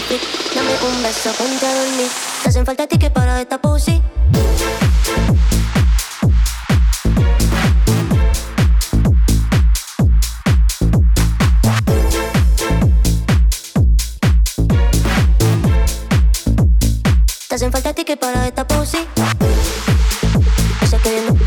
aquí. Dame un beso, ponte a dormir. Te hacen falta tickets para esta pussy. Te hacen falta tickets para esta pussy. O sea que no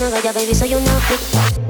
nueva, ya baby soy una puta.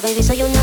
baby, so you know.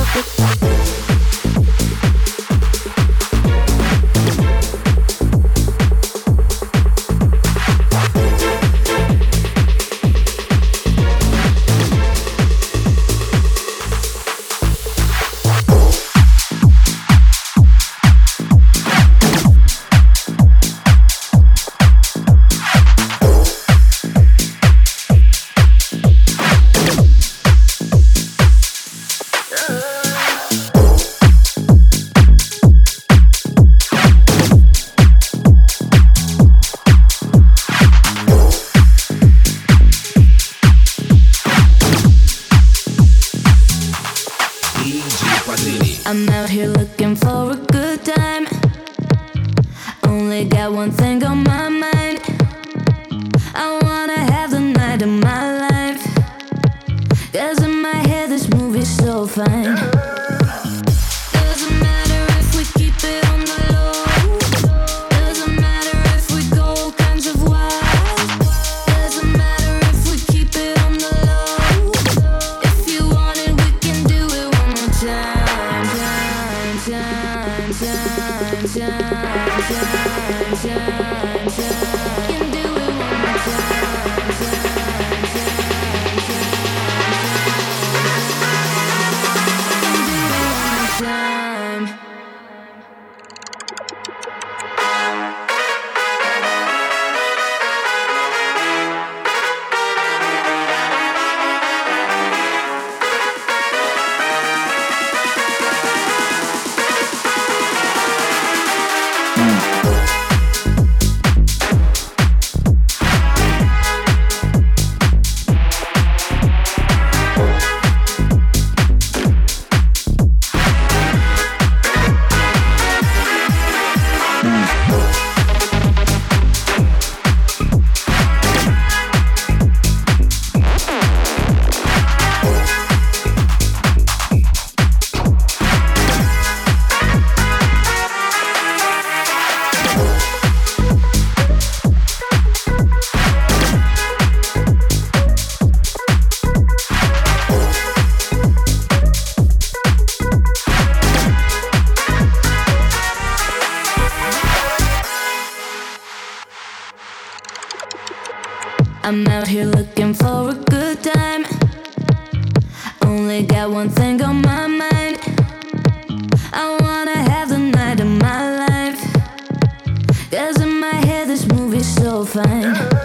I'm out here looking for a good time. Only got one thing on my mind. I wanna have the night of my life. Cause in my head, this movie's so fine.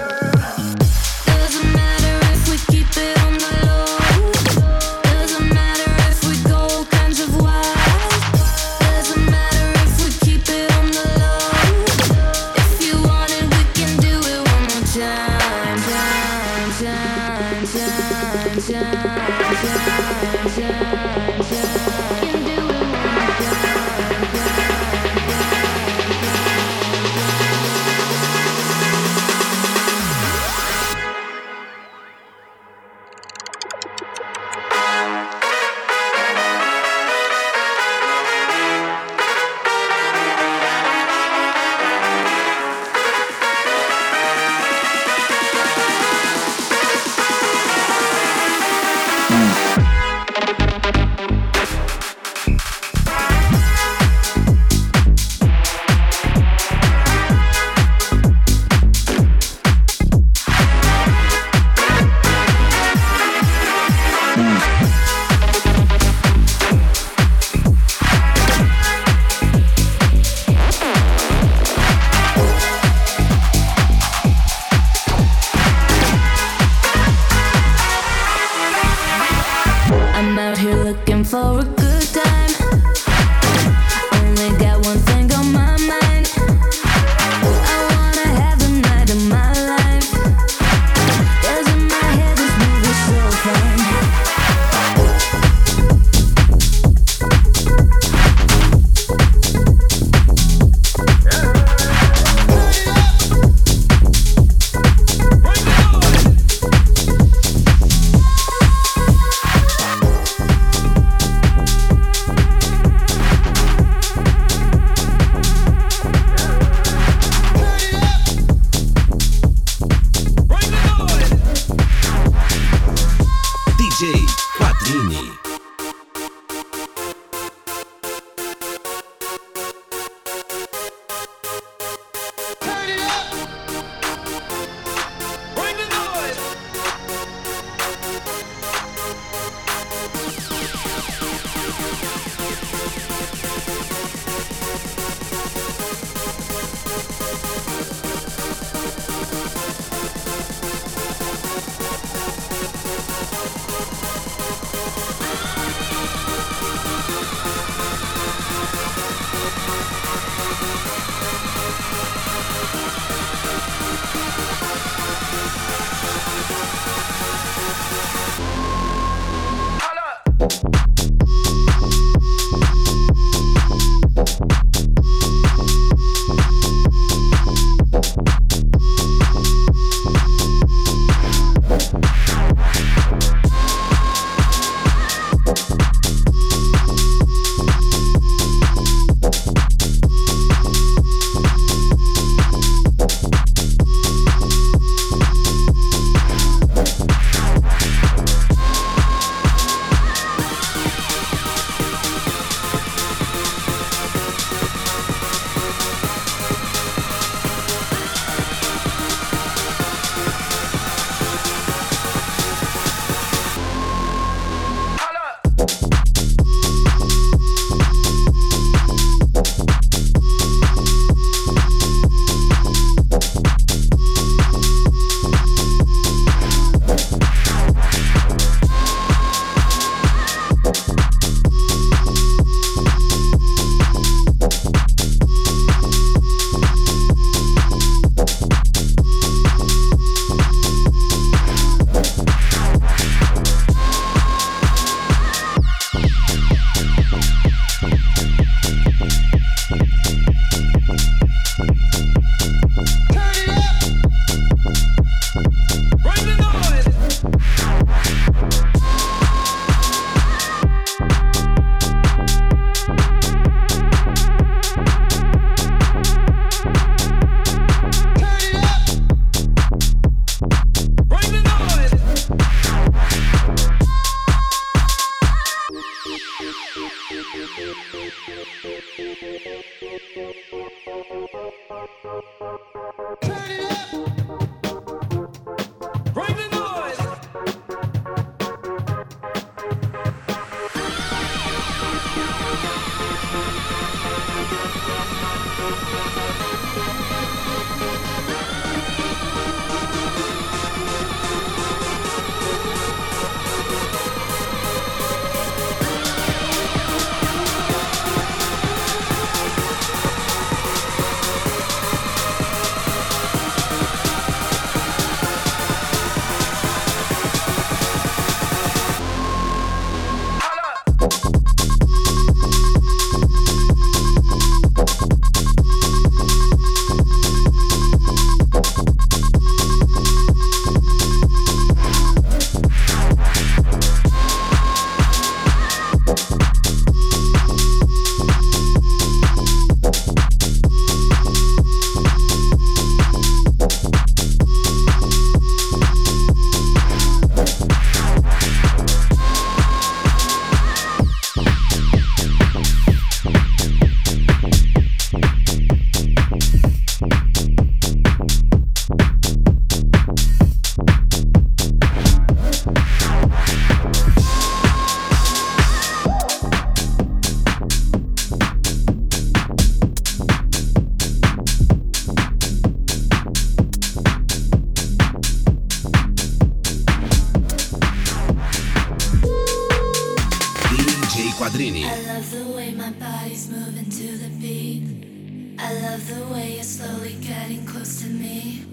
I love the way my body's moving to the beat. I love the way you're slowly getting close to me.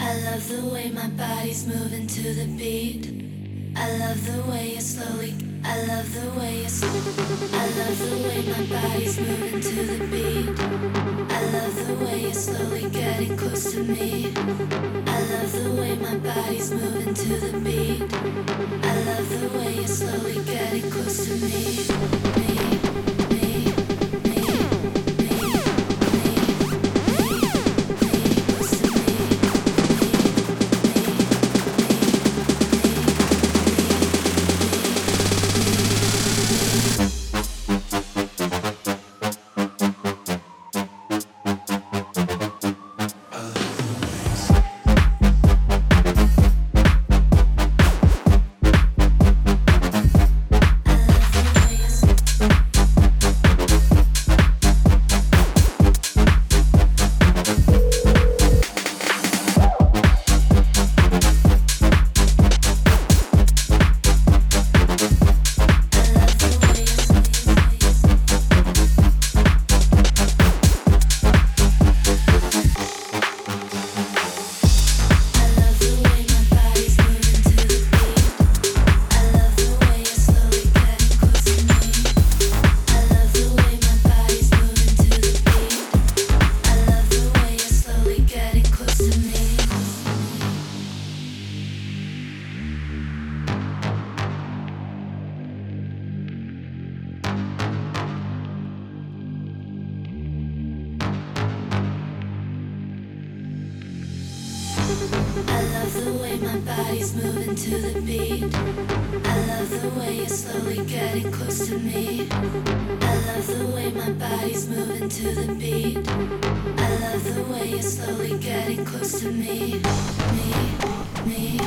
I love the way my body's moving to the beat. I love the way you're slowly I love the way you're. I love the way my body's moving to the beat. I love the way you're slowly getting close to me. I love the way my body's moving to the beat. I love the way you're slowly getting close to. Me. getting close to me, me, me,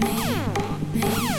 me, me.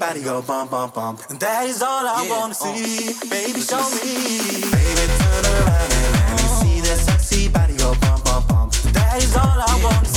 Body go bump, bump, bump. And that is all I yeah. wanna see. Uh, Baby, show me. Baby, turn around and let me see that sexy body go bump, bump, bump. That is all I wanna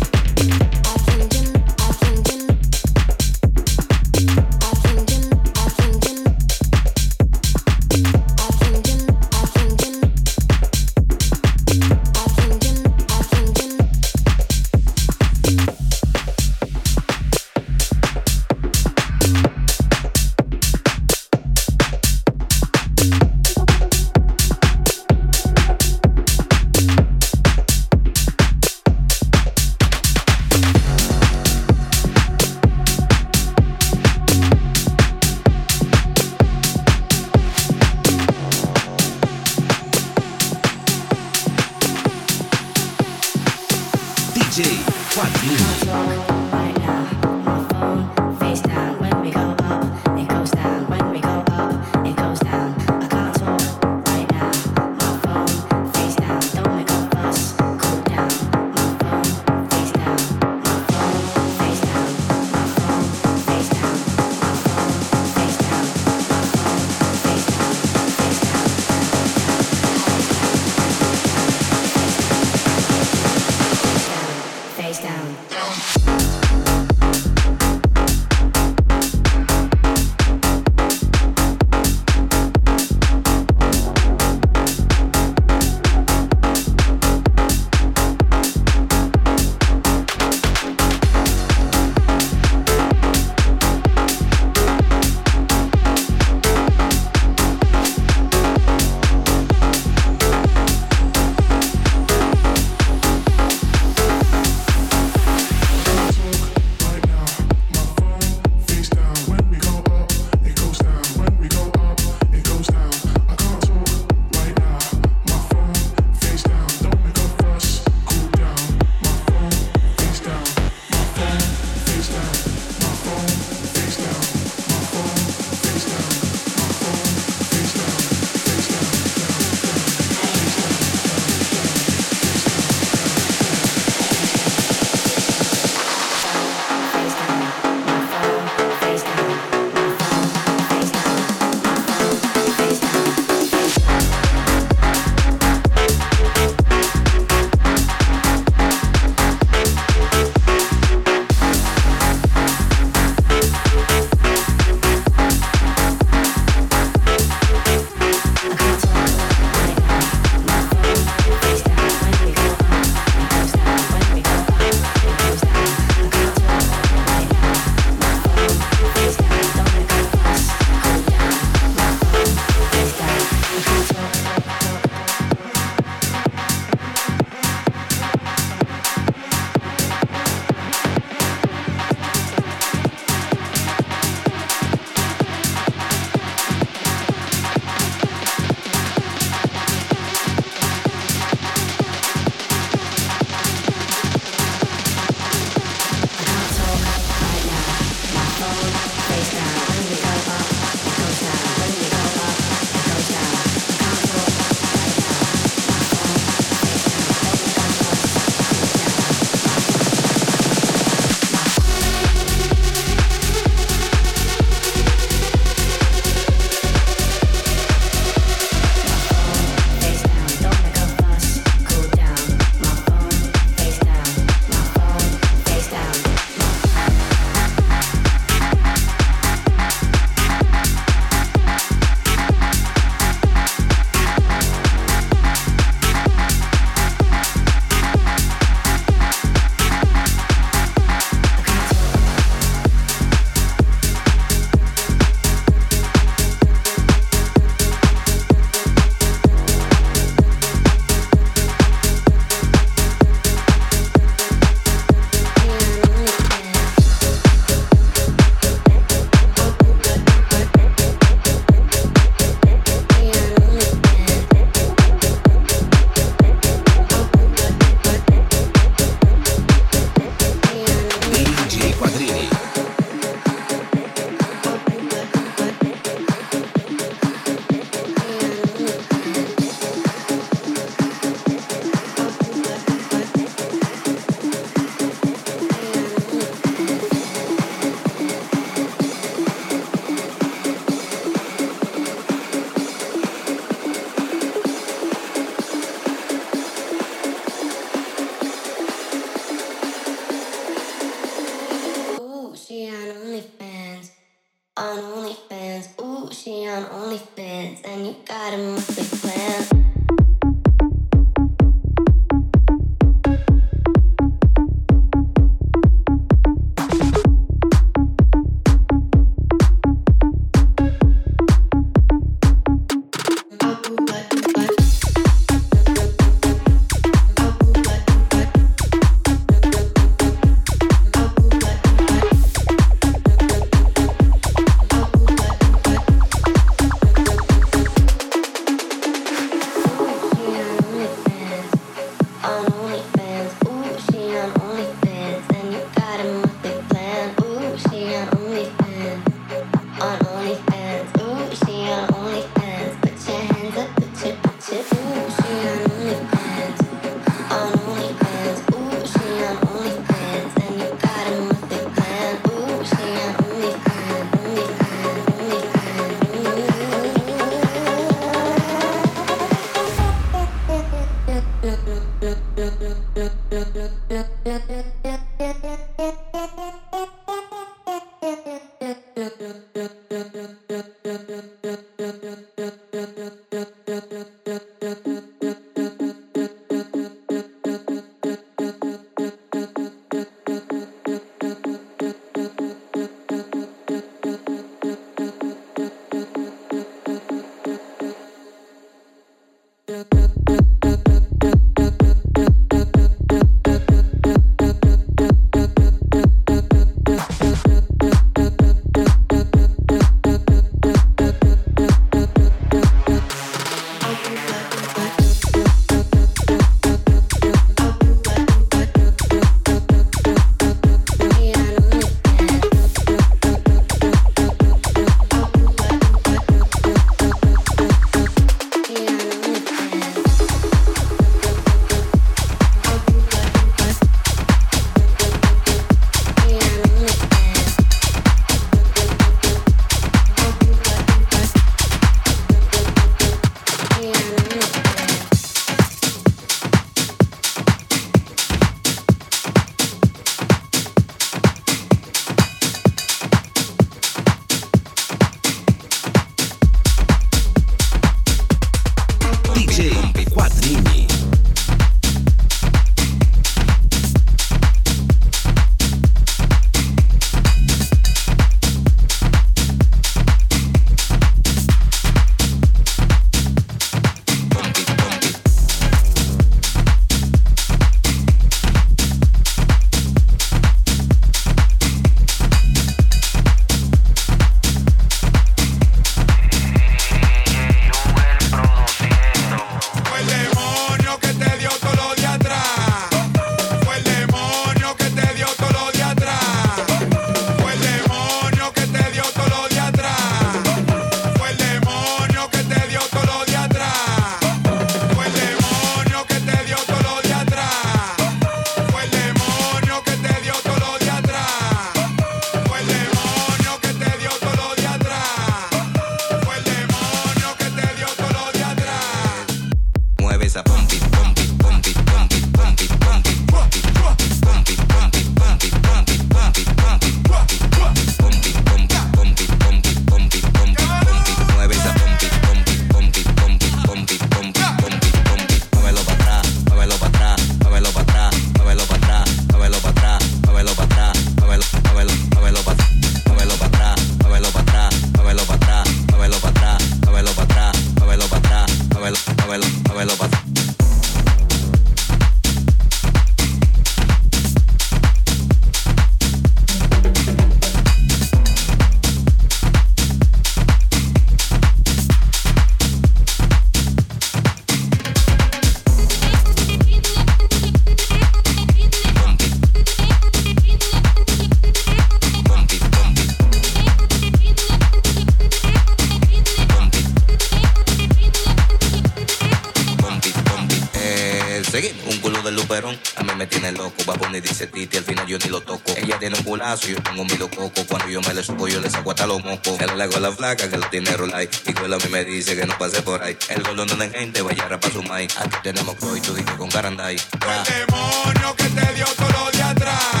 yo tengo mi coco. Cuando yo me le subo, yo le saco hasta los mocos. Se le hago la flaca que lo tiene rolay. Y con a mí me dice que no pase por ahí. El golón donde gente vaya a rapar su maíz. Aquí tenemos Croy, tú dices con Garanday. El demonio que te dio todo de atrás.